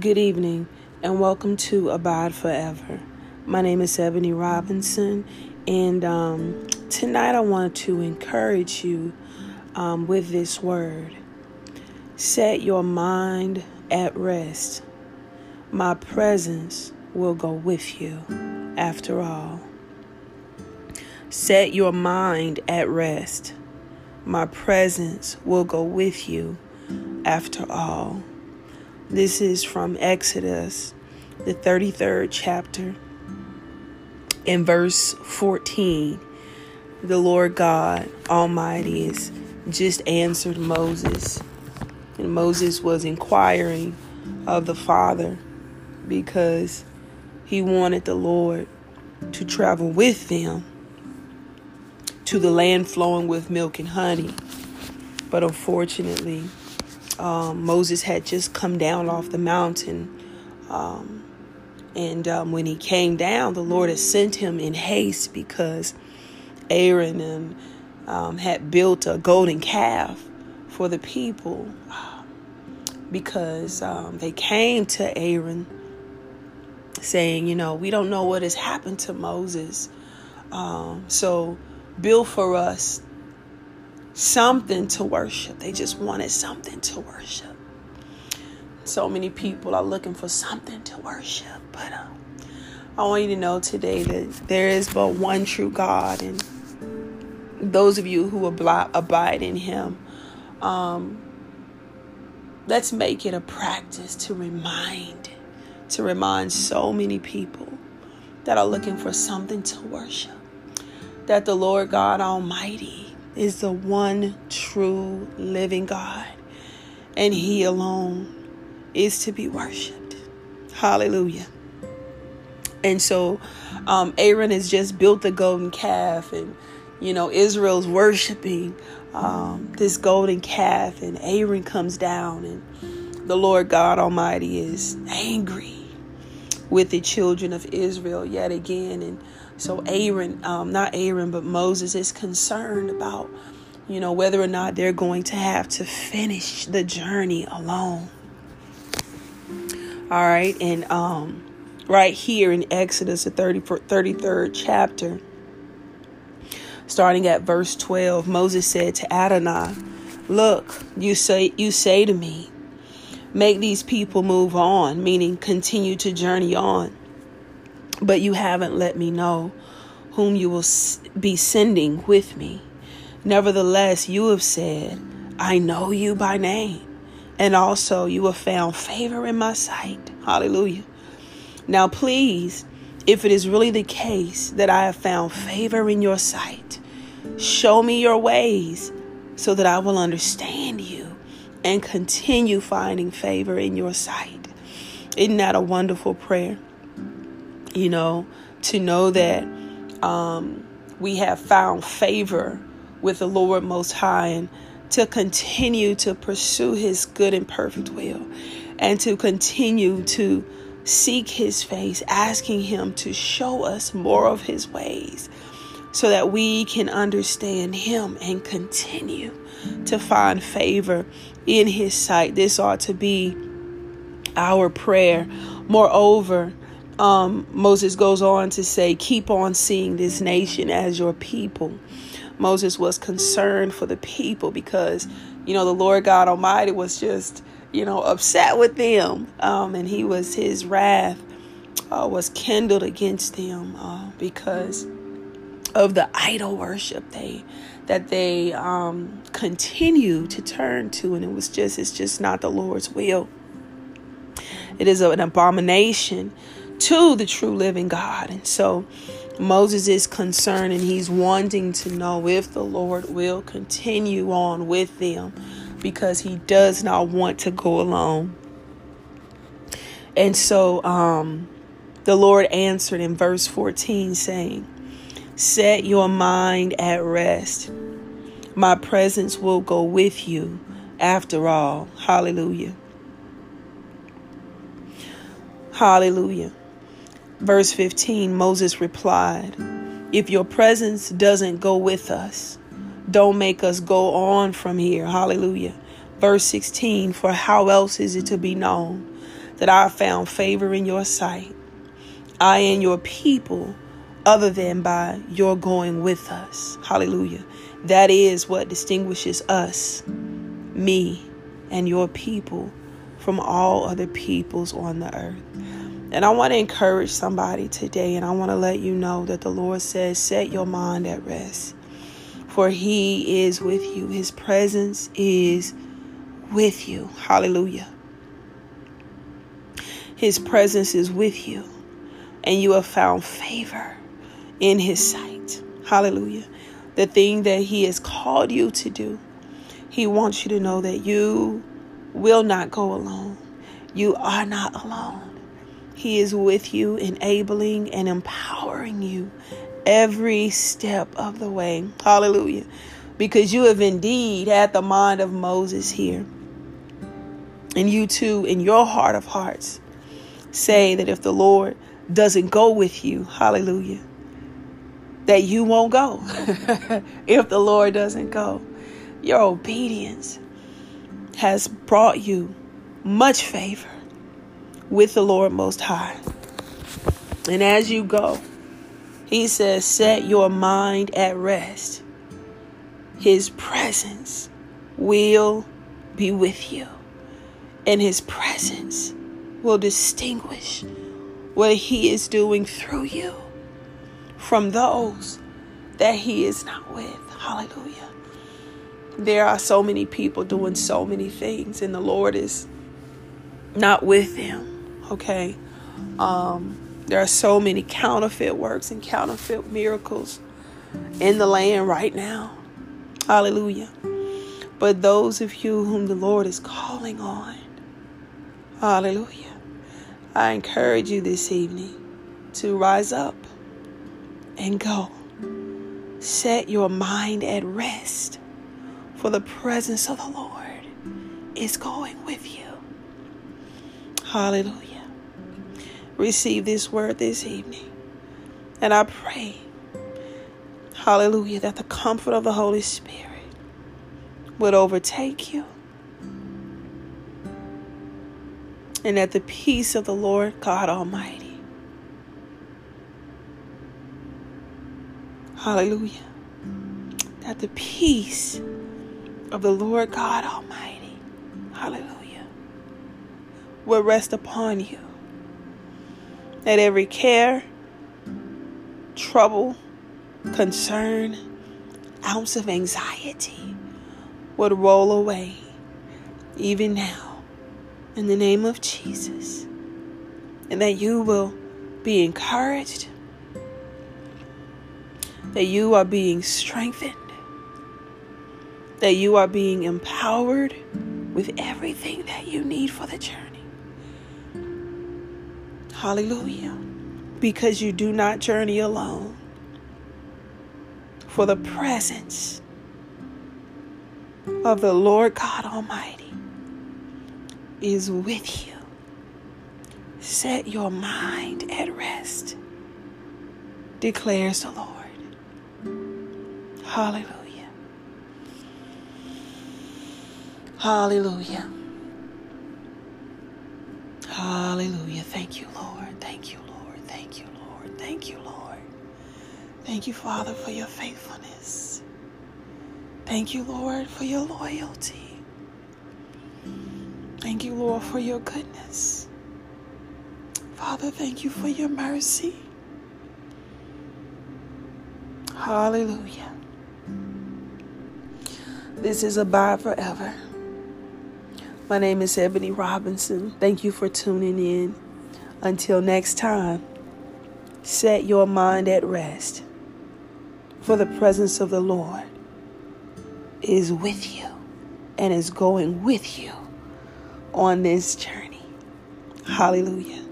Good evening, and welcome to Abide Forever. My name is Ebony Robinson, and um, tonight I want to encourage you um, with this word. Set your mind at rest. My presence will go with you after all. Set your mind at rest. My presence will go with you after all. This is from Exodus, the 33rd chapter, in verse 14. The Lord God Almighty is just answered Moses. And Moses was inquiring of the Father because he wanted the Lord to travel with them to the land flowing with milk and honey. But unfortunately, um, Moses had just come down off the mountain. Um, and um, when he came down, the Lord had sent him in haste because Aaron and, um, had built a golden calf for the people. Because um, they came to Aaron saying, You know, we don't know what has happened to Moses. Um, so build for us something to worship. They just wanted something to worship. So many people are looking for something to worship. But uh, I want you to know today that there is but one true God. And those of you who abide in Him, um, let's make it a practice to remind, to remind so many people that are looking for something to worship that the Lord God Almighty is the one true living God, and He alone is to be worshiped. Hallelujah. And so, um, Aaron has just built the golden calf, and you know, Israel's worshiping um, this golden calf, and Aaron comes down, and the Lord God Almighty is angry with the children of Israel yet again. And so Aaron, um, not Aaron, but Moses is concerned about, you know, whether or not they're going to have to finish the journey alone. All right. And um, right here in Exodus, the 30, 33rd chapter, starting at verse 12, Moses said to Adonai, Look, you say you say to me, make these people move on, meaning continue to journey on but you haven't let me know whom you will be sending with me. Nevertheless, you have said, I know you by name, and also you have found favor in my sight. Hallelujah. Now, please, if it is really the case that I have found favor in your sight, show me your ways so that I will understand you and continue finding favor in your sight. Isn't that a wonderful prayer? you know, to know that um, we have found favor with the Lord Most High and to continue to pursue His good and perfect will and to continue to seek His face, asking Him to show us more of His ways so that we can understand Him and continue to find favor in His sight. This ought to be our prayer. Moreover, um, Moses goes on to say, Keep on seeing this nation as your people. Moses was concerned for the people because, you know, the Lord God Almighty was just, you know, upset with them. Um, and he was, his wrath uh, was kindled against them uh, because of the idol worship they that they um, continue to turn to and it was just it's just not the lord's will it is an abomination to the true living God. And so Moses is concerned and he's wanting to know if the Lord will continue on with them because he does not want to go alone. And so um, the Lord answered in verse 14, saying, Set your mind at rest. My presence will go with you after all. Hallelujah. Hallelujah. Verse 15 Moses replied, If your presence doesn't go with us, don't make us go on from here. Hallelujah. Verse 16 For how else is it to be known that I found favor in your sight, I and your people, other than by your going with us. Hallelujah. That is what distinguishes us, me, and your people from all other peoples on the earth. And I want to encourage somebody today, and I want to let you know that the Lord says, Set your mind at rest, for He is with you. His presence is with you. Hallelujah. His presence is with you, and you have found favor in His sight. Hallelujah. The thing that He has called you to do, He wants you to know that you will not go alone. You are not alone. He is with you, enabling and empowering you every step of the way. Hallelujah. Because you have indeed had the mind of Moses here. And you too, in your heart of hearts, say that if the Lord doesn't go with you, hallelujah, that you won't go. if the Lord doesn't go, your obedience has brought you much favor with the Lord Most High. And as you go, He says, set your mind at rest. His presence will be with you, and His presence will distinguish what He is doing through you from those that He is not with. Hallelujah. There are so many people doing so many things, and the Lord is not with them. Okay. Um, there are so many counterfeit works and counterfeit miracles in the land right now. Hallelujah. But those of you whom the Lord is calling on, hallelujah. I encourage you this evening to rise up and go. Set your mind at rest, for the presence of the Lord is going with you. Hallelujah. Receive this word this evening. And I pray, hallelujah, that the comfort of the Holy Spirit would overtake you and that the peace of the Lord God Almighty, hallelujah, that the peace of the Lord God Almighty, hallelujah, will rest upon you. That every care, trouble, concern, ounce of anxiety would roll away even now in the name of Jesus. And that you will be encouraged, that you are being strengthened, that you are being empowered with everything that you need for the journey. Hallelujah. Because you do not journey alone. For the presence of the Lord God Almighty is with you. Set your mind at rest, declares the Lord. Hallelujah. Hallelujah. Hallelujah. Thank you, Lord. Thank you, Lord. Thank you, Lord. Thank you, Lord. Thank you, Father, for your faithfulness. Thank you, Lord, for your loyalty. Thank you, Lord, for your goodness. Father, thank you for your mercy. Hallelujah. This is Abide Forever. My name is Ebony Robinson. Thank you for tuning in. Until next time, set your mind at rest, for the presence of the Lord is with you and is going with you on this journey. Hallelujah.